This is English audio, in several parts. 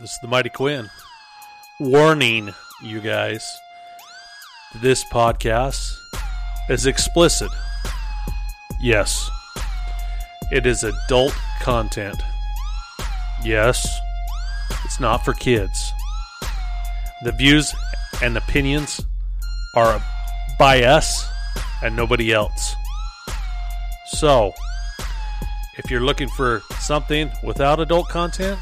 This is the Mighty Quinn. Warning, you guys. This podcast is explicit. Yes, it is adult content. Yes, it's not for kids. The views and opinions are by us and nobody else. So, if you're looking for something without adult content,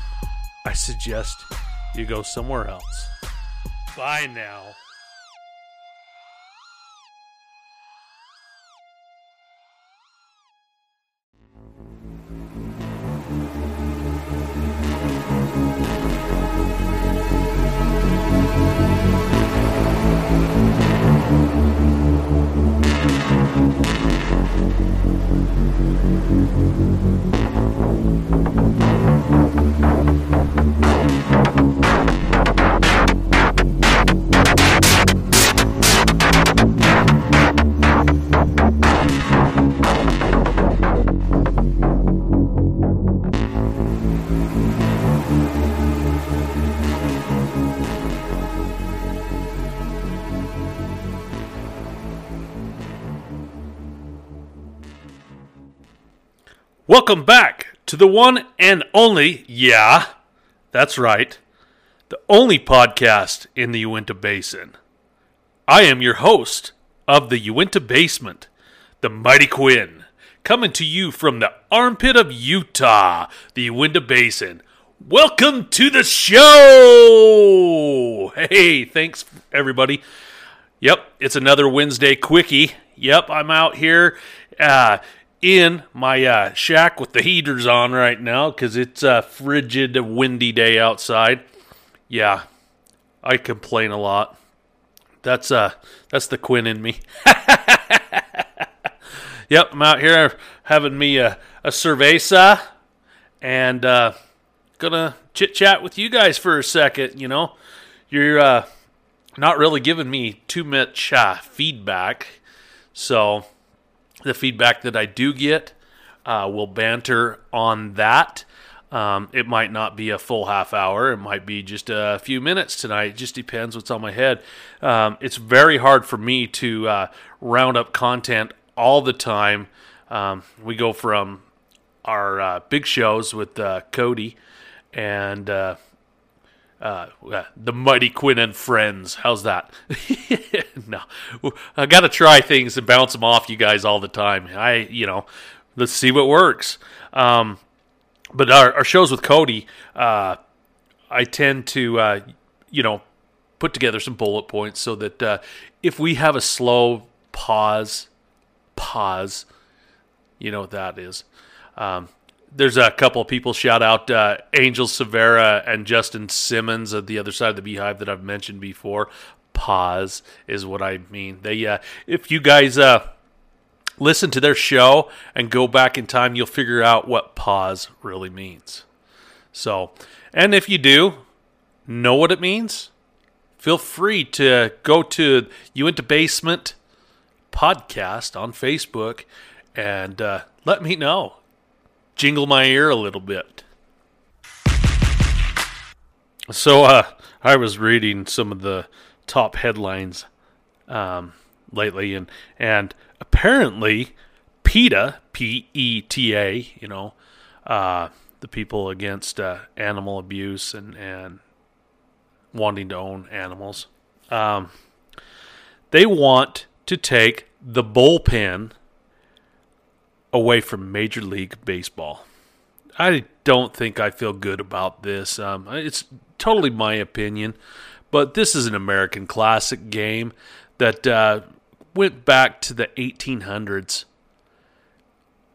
I suggest you go somewhere else. Bye now. Welcome back to the one and only, yeah, that's right, the only podcast in the Uinta Basin. I am your host of the Uinta Basement, the Mighty Quinn, coming to you from the armpit of Utah, the Uinta Basin. Welcome to the show! Hey, thanks everybody. Yep, it's another Wednesday quickie. Yep, I'm out here. Uh, in my uh, shack with the heaters on right now because it's a frigid, windy day outside. Yeah, I complain a lot. That's uh, that's the Quinn in me. yep, I'm out here having me a, a cerveza and uh, gonna chit chat with you guys for a second. You know, you're uh, not really giving me too much uh, feedback, so the feedback that I do get, uh, we'll banter on that. Um, it might not be a full half hour. It might be just a few minutes tonight. It just depends what's on my head. Um, it's very hard for me to uh, round up content all the time. Um, we go from our uh, big shows with uh, Cody and uh, uh, the Mighty Quinn and Friends. How's that? no, I got to try things and bounce them off you guys all the time. I, you know, let's see what works. Um, but our, our, shows with Cody, uh, I tend to, uh, you know, put together some bullet points so that uh, if we have a slow pause, pause, you know what that is. Um, there's a couple people shout out uh, Angel Severa and Justin Simmons at the other side of the beehive that I've mentioned before. Pause is what I mean. They, uh, if you guys uh, listen to their show and go back in time, you'll figure out what pause really means. So, and if you do know what it means, feel free to go to Uinta Basement podcast on Facebook and uh, let me know jingle my ear a little bit. So uh, I was reading some of the top headlines um, lately, and and apparently PETA, P E T A, you know, uh, the people against uh, animal abuse and and wanting to own animals, um, they want to take the bullpen away from Major League Baseball. I don't think I feel good about this. Um, it's totally my opinion, but this is an American classic game that uh, went back to the 1800s.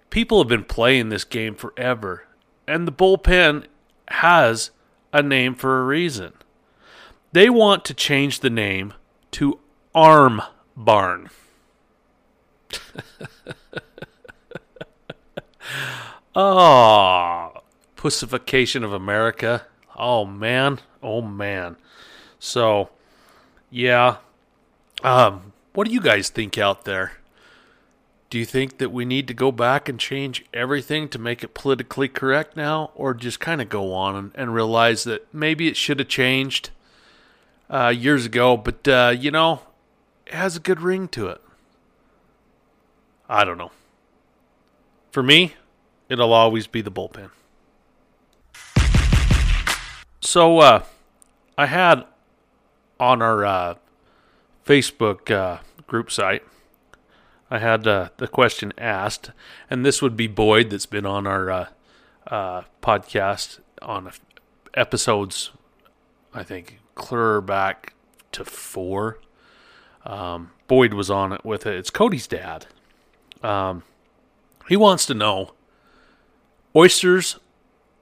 People have been playing this game forever, and the bullpen has a name for a reason. They want to change the name to Arm Barn. Oh, pussification of America. Oh man. Oh man. So, yeah. Um, what do you guys think out there? Do you think that we need to go back and change everything to make it politically correct now, or just kind of go on and, and realize that maybe it should have changed uh, years ago, but uh, you know, it has a good ring to it? I don't know. For me, it'll always be the bullpen. So, uh, I had on our uh, Facebook uh, group site, I had uh, the question asked, and this would be Boyd that's been on our uh, uh, podcast on episodes, I think, clear back to four. Um, Boyd was on it with it. It's Cody's dad. Um, he wants to know oysters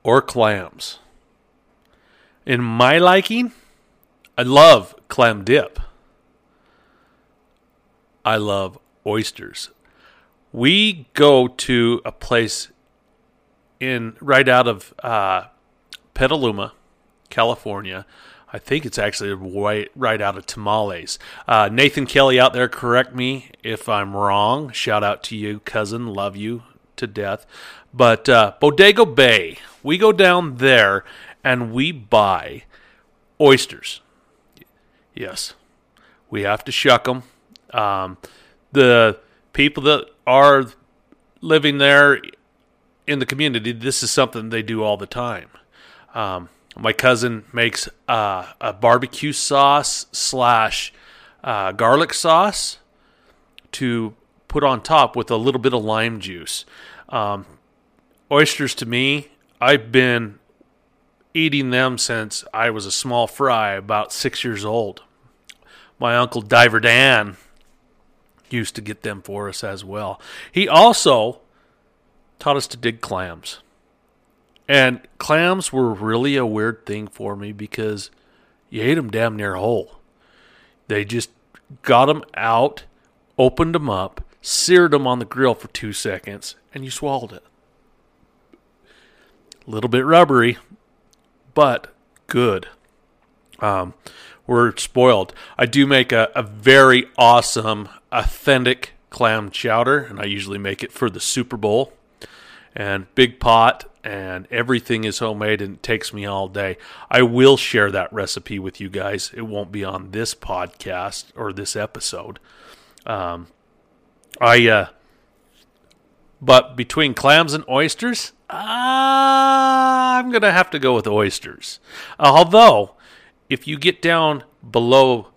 or clams. In my liking, I love clam dip. I love oysters. We go to a place in right out of uh, Petaluma, California. I think it's actually right, right out of Tomales. Uh, Nathan Kelly out there, correct me if I'm wrong. Shout out to you, cousin. Love you to death. But uh, Bodega Bay, we go down there and we buy oysters. Yes, we have to shuck them. Um, the people that are living there in the community, this is something they do all the time. Um, my cousin makes uh, a barbecue sauce slash uh, garlic sauce to put on top with a little bit of lime juice. Um, oysters to me, I've been eating them since I was a small fry, about six years old. My uncle Diver Dan used to get them for us as well. He also taught us to dig clams. And clams were really a weird thing for me because you ate them damn near whole. They just got them out, opened them up, seared them on the grill for two seconds, and you swallowed it. A little bit rubbery, but good. Um, we're spoiled. I do make a, a very awesome, authentic clam chowder, and I usually make it for the Super Bowl. And big pot, and everything is homemade, and it takes me all day. I will share that recipe with you guys. It won't be on this podcast or this episode. Um, I, uh, but between clams and oysters, uh, I'm to have to go with oysters. Although, if you get down below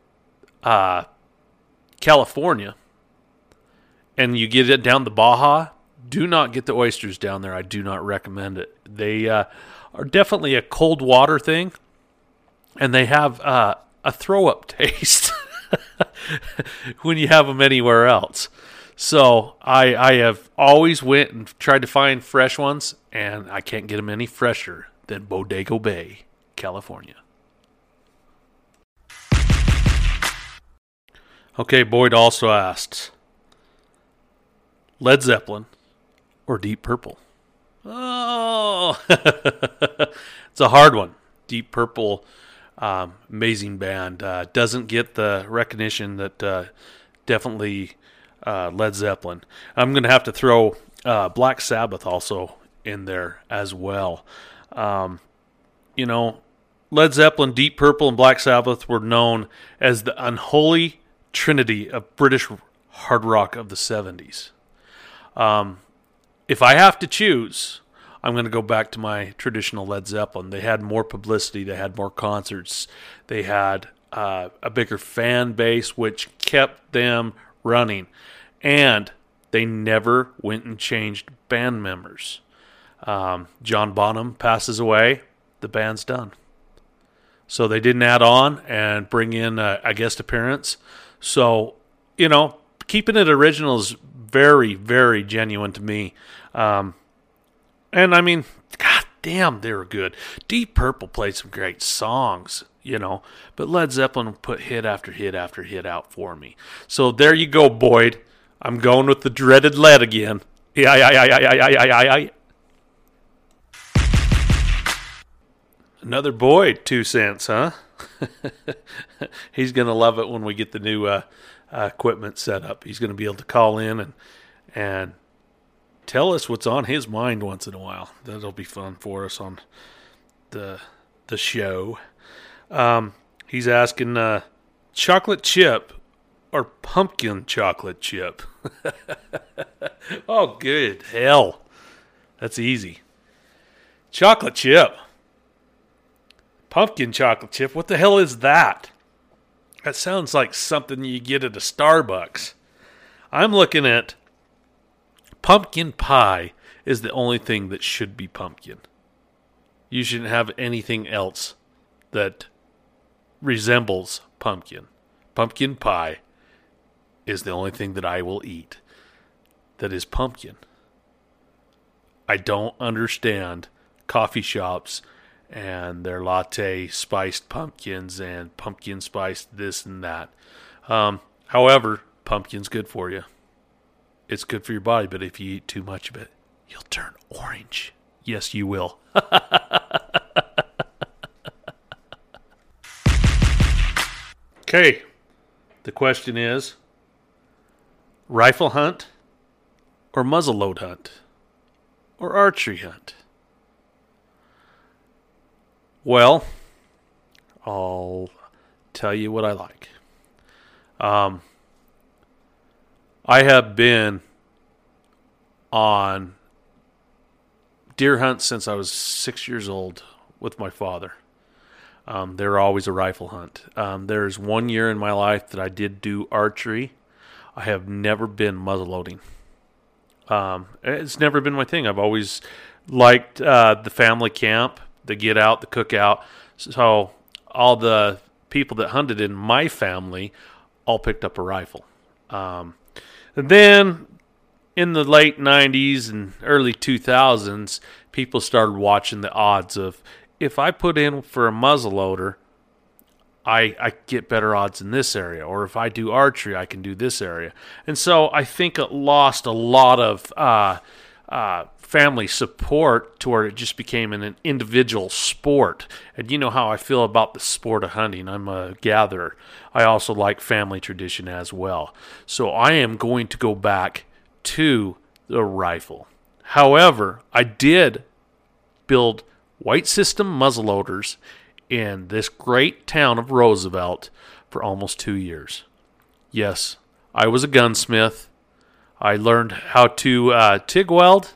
uh, California and you get it down the Baja, do not get the oysters down there. I do not recommend it. They uh, are definitely a cold water thing, and they have uh, a throw up taste when you have them anywhere else. So I I have always went and tried to find fresh ones, and I can't get them any fresher than Bodega Bay, California. Okay, Boyd also asked Led Zeppelin or Deep Purple? Oh, it's a hard one. Deep Purple, um, amazing band. Uh, doesn't get the recognition that uh, definitely uh, Led Zeppelin. I'm going to have to throw uh, Black Sabbath also in there as well. Um, you know, Led Zeppelin, Deep Purple, and Black Sabbath were known as the unholy trinity of British hard rock of the 70s. Um, if I have to choose, I'm going to go back to my traditional Led Zeppelin. They had more publicity, they had more concerts, they had uh, a bigger fan base, which kept them running and they never went and changed band members. Um, John Bonham passes away, the band's done. So they didn't add on and bring in a, a guest appearance. So, you know, keeping it original is very, very genuine to me. Um, and I mean, god damn, they were good. Deep Purple played some great songs, you know, but Led Zeppelin put hit after hit after hit out for me. So there you go, Boyd. I'm going with the dreaded lead again. Yeah, yeah, yeah, yeah, yeah, yeah, yeah, yeah. Another Boyd, two cents, huh? He's to love it when we get the new uh, uh, equipment set up. He's going to be able to call in and and tell us what's on his mind once in a while. That'll be fun for us on the the show. Um, he's asking uh, chocolate chip or pumpkin chocolate chip. oh, good hell, that's easy. Chocolate chip, pumpkin chocolate chip. What the hell is that? That sounds like something you get at a Starbucks. I'm looking at pumpkin pie is the only thing that should be pumpkin. You shouldn't have anything else that resembles pumpkin. Pumpkin pie is the only thing that I will eat that is pumpkin. I don't understand coffee shops and their latte spiced pumpkins and pumpkin spiced this and that. Um, however, pumpkin's good for you. It's good for your body, but if you eat too much of it, you'll turn orange. Yes, you will. okay. The question is rifle hunt or muzzleload hunt or archery hunt? Well, I'll tell you what I like. Um, I have been on deer hunts since I was six years old with my father. Um, they're always a rifle hunt. Um, there's one year in my life that I did do archery. I have never been muzzleloading. Um, it's never been my thing. I've always liked uh, the family camp, the get out, the cookout. So all the people that hunted in my family all picked up a rifle. Um, then in the late 90s and early 2000s, people started watching the odds of if I put in for a muzzleloader, I, I get better odds in this area, or if I do archery, I can do this area. And so I think it lost a lot of uh, uh, family support to where it just became an individual sport. And you know how I feel about the sport of hunting. I'm a gatherer. I also like family tradition as well. So I am going to go back to the rifle. However, I did build White System muzzleloaders in this great town of Roosevelt for almost two years. Yes, I was a gunsmith. I learned how to uh, TIG weld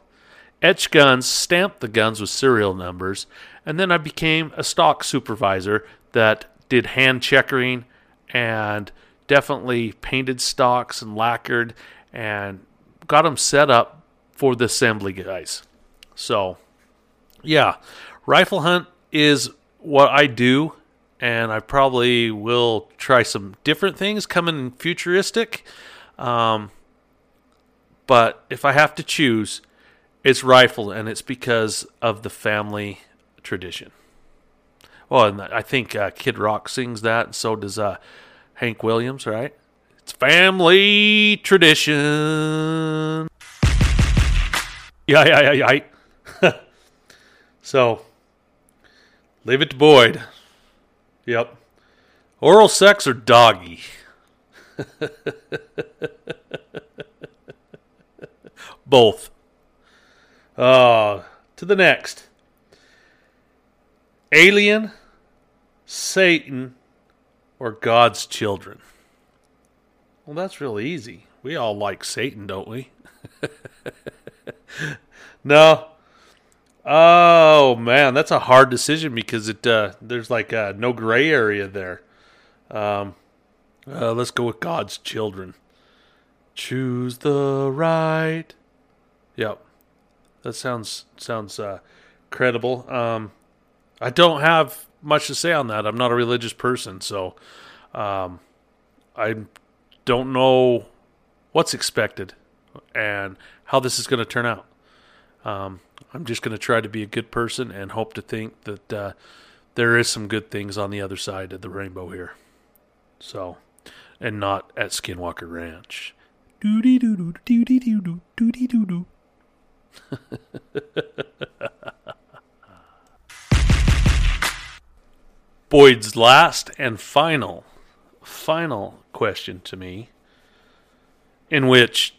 etch guns, stamped the guns with serial numbers, and then I became a stock supervisor that did hand checkering and definitely painted stocks and lacquered and got them set up for the assembly guys. So, yeah, rifle hunt is what I do, and I probably will try some different things coming futuristic. Um, but if I have to choose, it's rifle, and it's because of the family tradition. Well, and I think uh, Kid Rock sings that, and so does uh, Hank Williams, right? It's family tradition. Yeah, yeah, yeah, yeah. so, leave it to Boyd. Yep. Oral sex or doggy? Both. Uh, to the next. Alien, Satan, or God's children? Well, that's really easy. We all like Satan, don't we? no. Oh man, that's a hard decision because it uh, there's like uh, no gray area there. Um, uh, let's go with God's children. Choose the right. Yep. That sounds sounds uh, credible. Um, I don't have much to say on that. I'm not a religious person, so um, I don't know what's expected and how this is going to turn out. Um, I'm just going to try to be a good person and hope to think that uh, there is some good things on the other side of the rainbow here. So, and not at Skinwalker Ranch. Doody doo doo doody doo doo doody doo doo. Boyd's last and final, final question to me, in which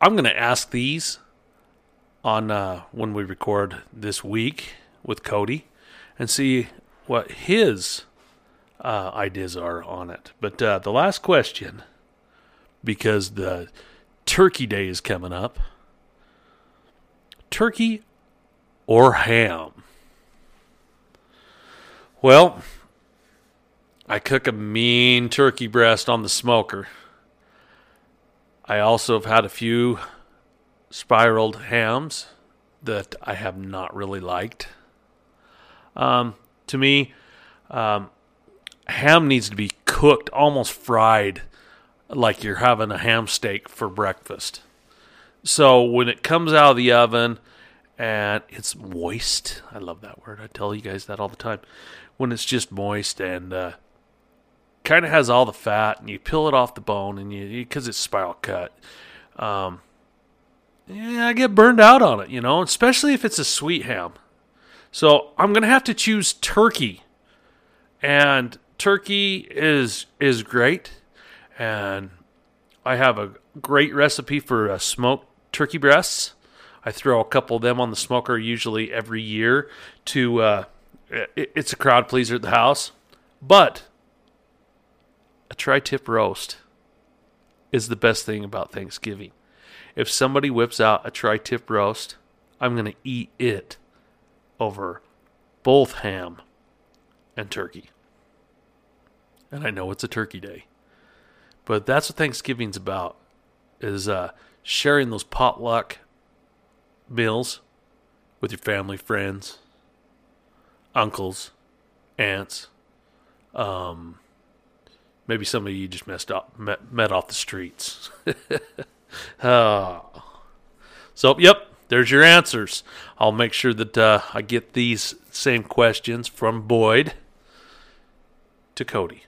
I'm going to ask these on uh, when we record this week with Cody and see what his uh, ideas are on it. But uh, the last question, because the Turkey Day is coming up turkey or ham? Well, I cook a mean turkey breast on the smoker. I also have had a few spiraled hams that I have not really liked. Um, to me, um, ham needs to be cooked, almost fried, like you're having a ham steak for breakfast. So when it comes out of the oven and it's moist, I love that word. I tell you guys that all the time. When it's just moist and uh, kind of has all the fat, and you peel it off the bone, and you because it's spiral cut. Um, yeah, I get burned out on it, you know, especially if it's a sweet ham. So I'm gonna have to choose turkey, and turkey is is great, and I have a great recipe for a smoked turkey breasts. I throw a couple of them on the smoker usually every year to. Uh, it, it's a crowd pleaser at the house, but a tri-tip roast is the best thing about Thanksgiving. If somebody whips out a tri-tip roast, I'm going to eat it over both ham and turkey. And I know it's a turkey day. But that's what Thanksgiving's about is uh, sharing those potluck meals with your family, friends, uncles, aunts, um, maybe somebody you just messed up, met, met off the streets. oh. So, yep, there's your answers. I'll make sure that uh, I get these same questions from Boyd to Cody.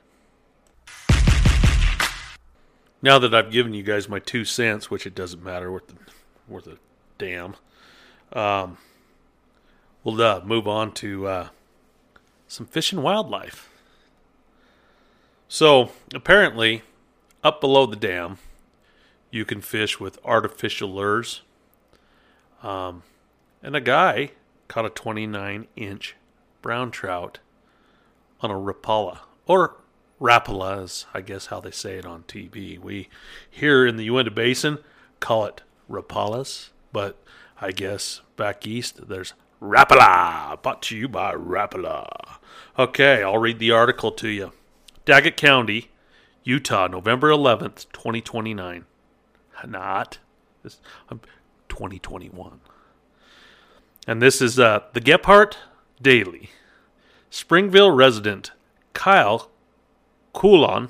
Now that I've given you guys my two cents, which it doesn't matter worth the, worth a damn, um, we'll uh, move on to uh, some fish and wildlife. So apparently, up below the dam, you can fish with artificial lures. Um, and a guy caught a 29 inch brown trout on a rapala or Rapala is, I guess, how they say it on TV. We here in the Uinta Basin call it Rapalas, but I guess back east there's Rapala. Brought to you by Rapala. Okay, I'll read the article to you. Daggett County, Utah, November 11th, 2029. Not. This, um, 2021. And this is uh, the Gephardt Daily. Springville resident Kyle Coulon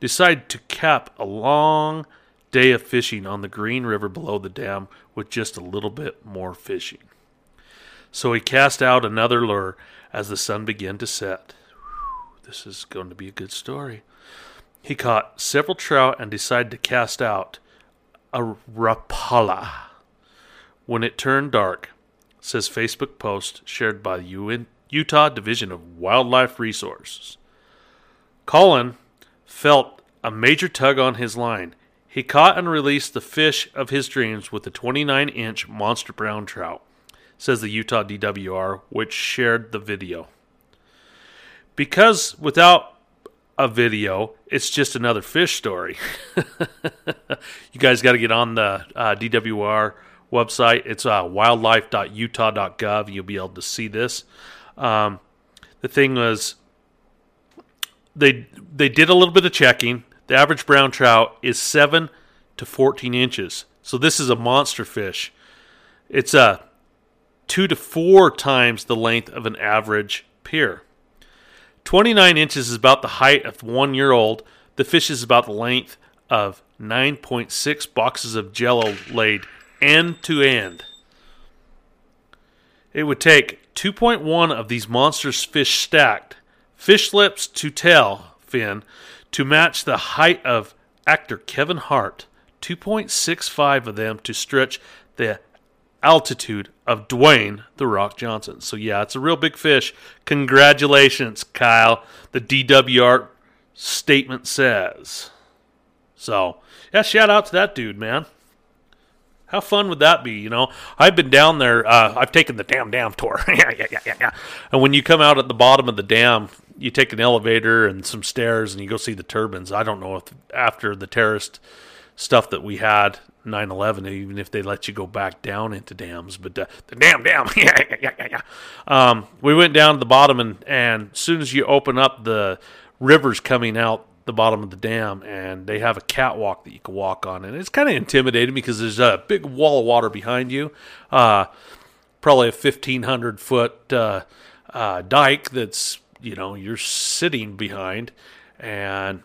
decided to cap a long day of fishing on the Green River below the dam with just a little bit more fishing. So he cast out another lure as the sun began to set. This is going to be a good story. He caught several trout and decided to cast out a rapala. When it turned dark, says Facebook post shared by the Utah Division of Wildlife Resources. Colin felt a major tug on his line. He caught and released the fish of his dreams with a 29 inch monster brown trout, says the Utah DWR, which shared the video. Because without a video, it's just another fish story. you guys got to get on the uh, DWR website. It's uh, wildlife.utah.gov. You'll be able to see this. Um, the thing was, they they did a little bit of checking. The average brown trout is seven to fourteen inches, so this is a monster fish. It's a uh, two to four times the length of an average peer. 29 inches is about the height of one year old. The fish is about the length of 9.6 boxes of jello laid end to end. It would take 2.1 of these monstrous fish stacked fish lips to tail fin to match the height of actor Kevin Hart, 2.65 of them to stretch the altitude of Dwayne the Rock Johnson. So yeah, it's a real big fish. Congratulations, Kyle. The DWR statement says. So yeah, shout out to that dude, man. How fun would that be? You know, I've been down there. Uh, I've taken the damn dam tour. yeah, yeah, yeah, yeah, yeah. And when you come out at the bottom of the dam, you take an elevator and some stairs, and you go see the turbines. I don't know if after the terrorist stuff that we had 9/11, even if they let you go back down into dams, but uh, the damn dam, yeah, yeah, yeah, yeah. Um, we went down to the bottom, and and as soon as you open up the rivers coming out the bottom of the dam, and they have a catwalk that you can walk on, and it's kind of intimidating because there's a big wall of water behind you, uh, probably a 1,500 foot uh, uh, dike that's you know you're sitting behind, and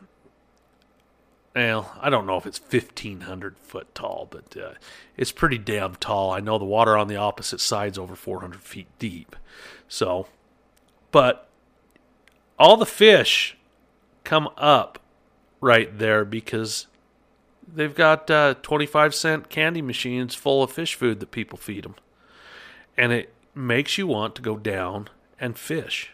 well, I don't know if it's 1,500 foot tall, but uh, it's pretty damn tall. I know the water on the opposite side's over 400 feet deep. So, but all the fish come up right there because they've got uh, 25 cent candy machines full of fish food that people feed them. And it makes you want to go down and fish.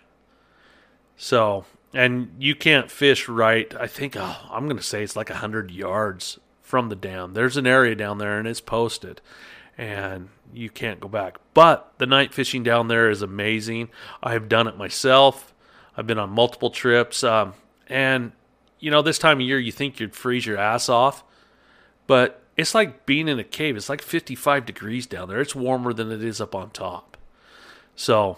So, and you can't fish right. I think oh, I'm going to say it's like 100 yards from the dam. There's an area down there and it's posted. And you can't go back. But the night fishing down there is amazing. I've done it myself. I've been on multiple trips. Um, and, you know, this time of year, you think you'd freeze your ass off, but it's like being in a cave. It's like 55 degrees down there. It's warmer than it is up on top. So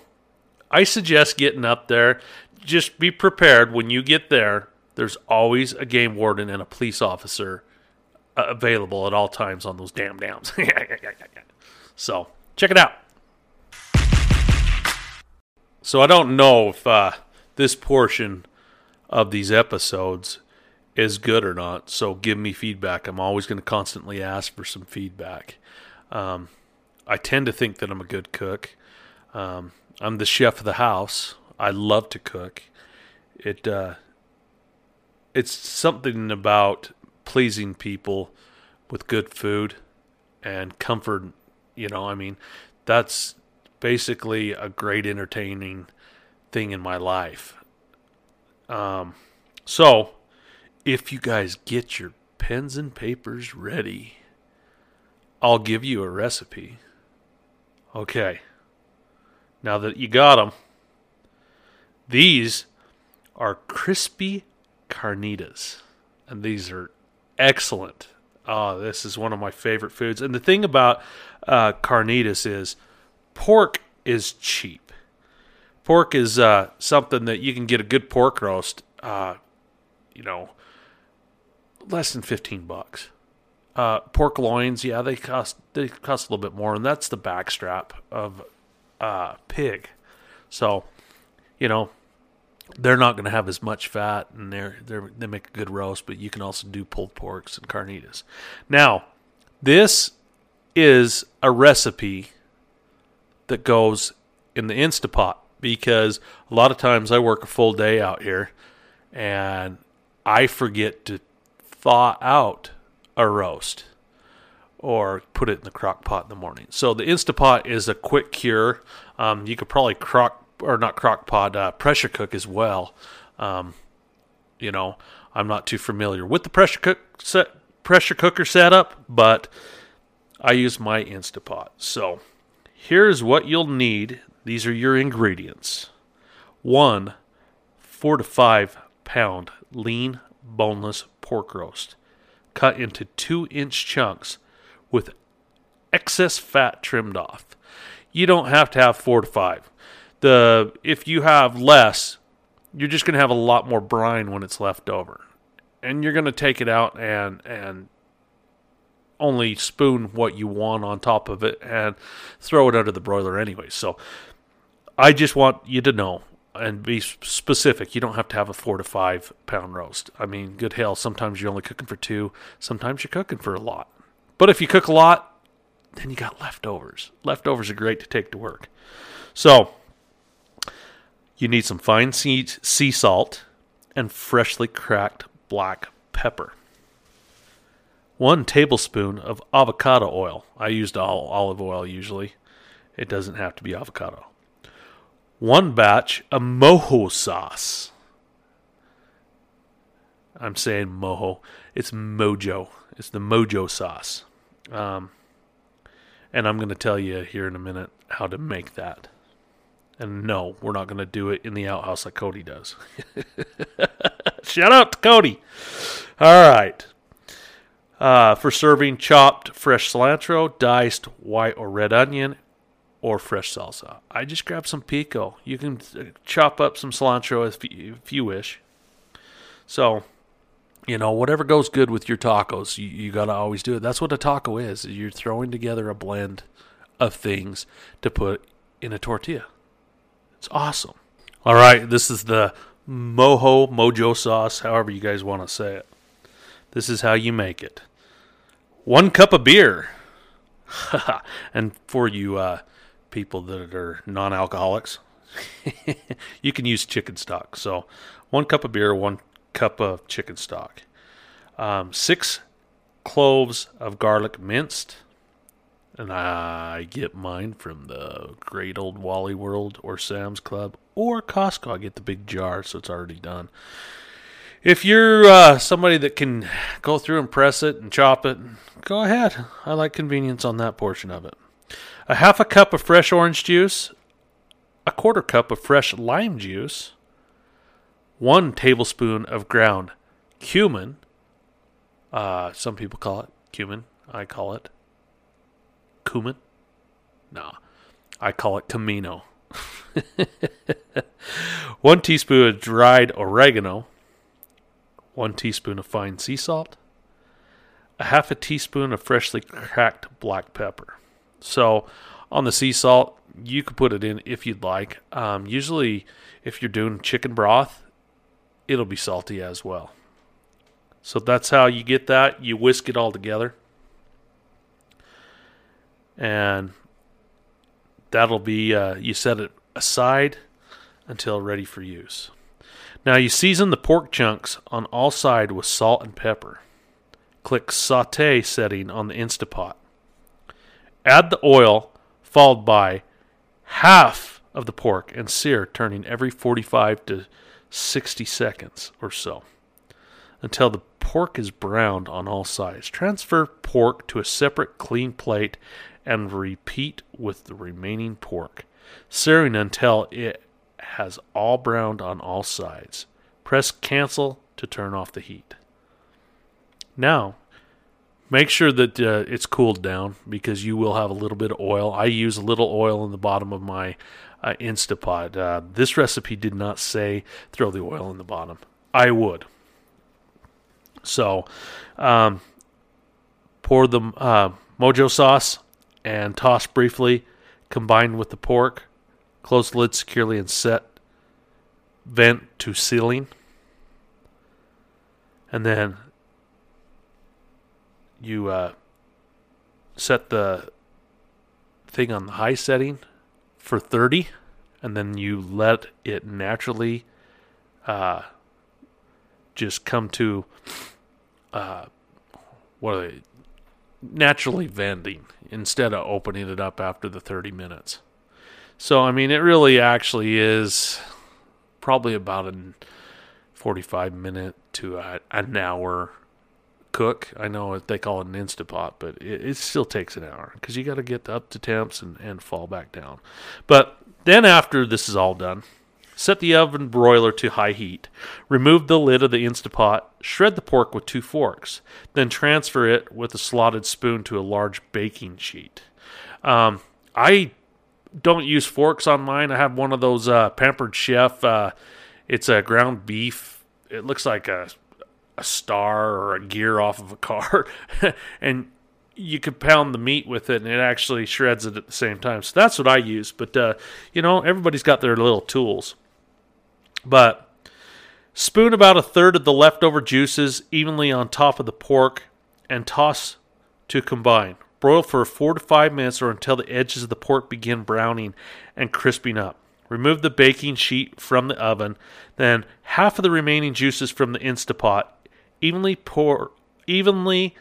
I suggest getting up there. Just be prepared when you get there. There's always a game warden and a police officer uh, available at all times on those damn dams. so check it out. So I don't know if uh, this portion of these episodes is good or not. So give me feedback. I'm always going to constantly ask for some feedback. Um, I tend to think that I'm a good cook. Um, I'm the chef of the house. I love to cook. It uh, it's something about pleasing people with good food and comfort. You know, I mean, that's basically a great entertaining thing in my life. Um, so, if you guys get your pens and papers ready, I'll give you a recipe. Okay. Now that you got them, these are crispy carnitas. And these are excellent. Oh, this is one of my favorite foods. And the thing about uh, carnitas is pork is cheap. Pork is uh, something that you can get a good pork roast, uh, you know, less than fifteen bucks. Uh, pork loins, yeah, they cost they cost a little bit more, and that's the backstrap of uh, pig. So, you know, they're not going to have as much fat, and they're they're they make a good roast. But you can also do pulled porks and carnitas. Now, this is a recipe that goes in the Instapot because a lot of times I work a full day out here and I forget to thaw out a roast or put it in the crock pot in the morning. So the Instapot is a quick cure. Um, you could probably crock or not crock pot, uh, pressure cook as well. Um, you know, I'm not too familiar with the pressure cook set, pressure cooker setup, but I use my Instapot. So here's what you'll need these are your ingredients. One, four to five pound lean, boneless pork roast, cut into two inch chunks with excess fat trimmed off. You don't have to have four to five. The if you have less, you're just going to have a lot more brine when it's left over, and you're going to take it out and and only spoon what you want on top of it and throw it under the broiler anyway. So I just want you to know and be specific. You don't have to have a four to five pound roast. I mean, good hell, sometimes you're only cooking for two, sometimes you're cooking for a lot. But if you cook a lot, then you got leftovers. Leftovers are great to take to work. So, you need some fine sea, sea salt and freshly cracked black pepper. One tablespoon of avocado oil. I used all olive oil usually. It doesn't have to be avocado one batch of mojo sauce. I'm saying mojo. It's mojo. It's the mojo sauce. Um, And I'm going to tell you here in a minute how to make that. And no, we're not going to do it in the outhouse like Cody does. Shout out to Cody. All right. Uh, for serving chopped fresh cilantro, diced white or red onion, or fresh salsa. I just grab some pico. You can uh, chop up some cilantro if you, if you wish. So, you know, whatever goes good with your tacos, you, you got to always do it. That's what a taco is. You're throwing together a blend of things to put in a tortilla. It's awesome. All right, this is the mojo mojo sauce, however you guys want to say it. This is how you make it. One cup of beer. and for you uh, people that are non alcoholics, you can use chicken stock. So, one cup of beer, one cup of chicken stock, um, six cloves of garlic minced. And I get mine from the great old Wally World or Sam's Club or Costco. I get the big jar, so it's already done. If you're uh, somebody that can go through and press it and chop it, go ahead. I like convenience on that portion of it a half a cup of fresh orange juice, a quarter cup of fresh lime juice, one tablespoon of ground cumin. Uh, some people call it cumin. I call it cumin. No, I call it camino. one teaspoon of dried oregano, one teaspoon of fine sea salt, a half a teaspoon of freshly cracked black pepper. So on the sea salt, you could put it in if you'd like. Um, usually, if you're doing chicken broth, it'll be salty as well. So that's how you get that. You whisk it all together. And that'll be, uh, you set it aside until ready for use. Now you season the pork chunks on all sides with salt and pepper. Click saute setting on the Instapot. Add the oil, followed by half of the pork, and sear, turning every 45 to 60 seconds or so until the pork is browned on all sides. Transfer pork to a separate clean plate and repeat with the remaining pork, searing until it has all browned on all sides. Press cancel to turn off the heat. Now, Make sure that uh, it's cooled down because you will have a little bit of oil. I use a little oil in the bottom of my uh, Instapot. Uh, this recipe did not say throw the oil in the bottom. I would. So, um, pour the uh, mojo sauce and toss briefly, combined with the pork. Close lid securely and set vent to sealing. And then you uh, set the thing on the high setting for 30 and then you let it naturally uh, just come to uh, what are they naturally vending instead of opening it up after the 30 minutes so i mean it really actually is probably about a 45 minute to a, an hour cook. I know they call it an Instapot, but it, it still takes an hour because you got to get up to temps and, and fall back down. But then after this is all done, set the oven broiler to high heat. Remove the lid of the Instapot. Shred the pork with two forks. Then transfer it with a slotted spoon to a large baking sheet. Um, I don't use forks on mine. I have one of those uh, Pampered Chef. Uh, it's a ground beef. It looks like a a star or a gear off of a car, and you could pound the meat with it, and it actually shreds it at the same time. So that's what I use. But uh, you know, everybody's got their little tools. But spoon about a third of the leftover juices evenly on top of the pork, and toss to combine. Broil for four to five minutes or until the edges of the pork begin browning and crisping up. Remove the baking sheet from the oven, then half of the remaining juices from the Instapot evenly pour evenly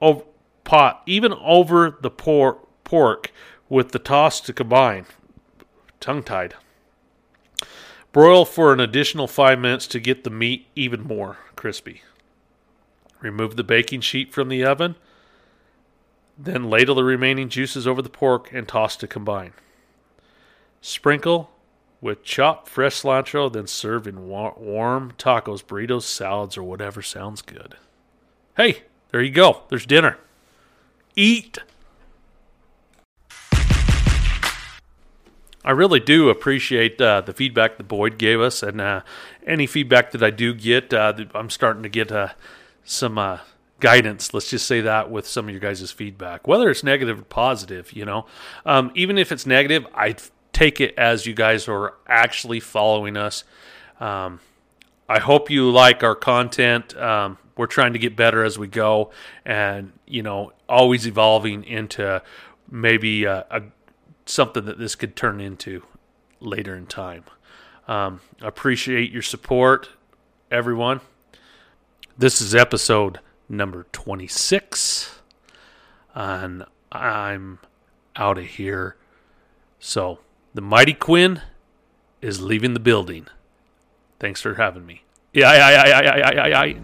over pot even over the por- pork with the toss to combine. Tongue tied. Broil for an additional five minutes to get the meat even more crispy. Remove the baking sheet from the oven Then ladle the remaining juices over the pork and toss to combine. Sprinkle with chopped fresh cilantro, then serve in wa- warm tacos, burritos, salads, or whatever sounds good. Hey, there you go. There's dinner. Eat. I really do appreciate uh, the feedback that Boyd gave us, and uh, any feedback that I do get, uh, I'm starting to get uh, some uh, guidance. Let's just say that with some of your guys' feedback, whether it's negative or positive. You know, um, even if it's negative, I take it as you guys are actually following us. Um, I hope you like our content. Um, we're trying to get better as we go, and you know, always evolving into maybe a, a something that this could turn into later in time. Um, appreciate your support, everyone. This is episode number 26, and I'm out of here. So, the Mighty Quinn is leaving the building. Thanks for having me. Yeah, I, I, I, I, I, I.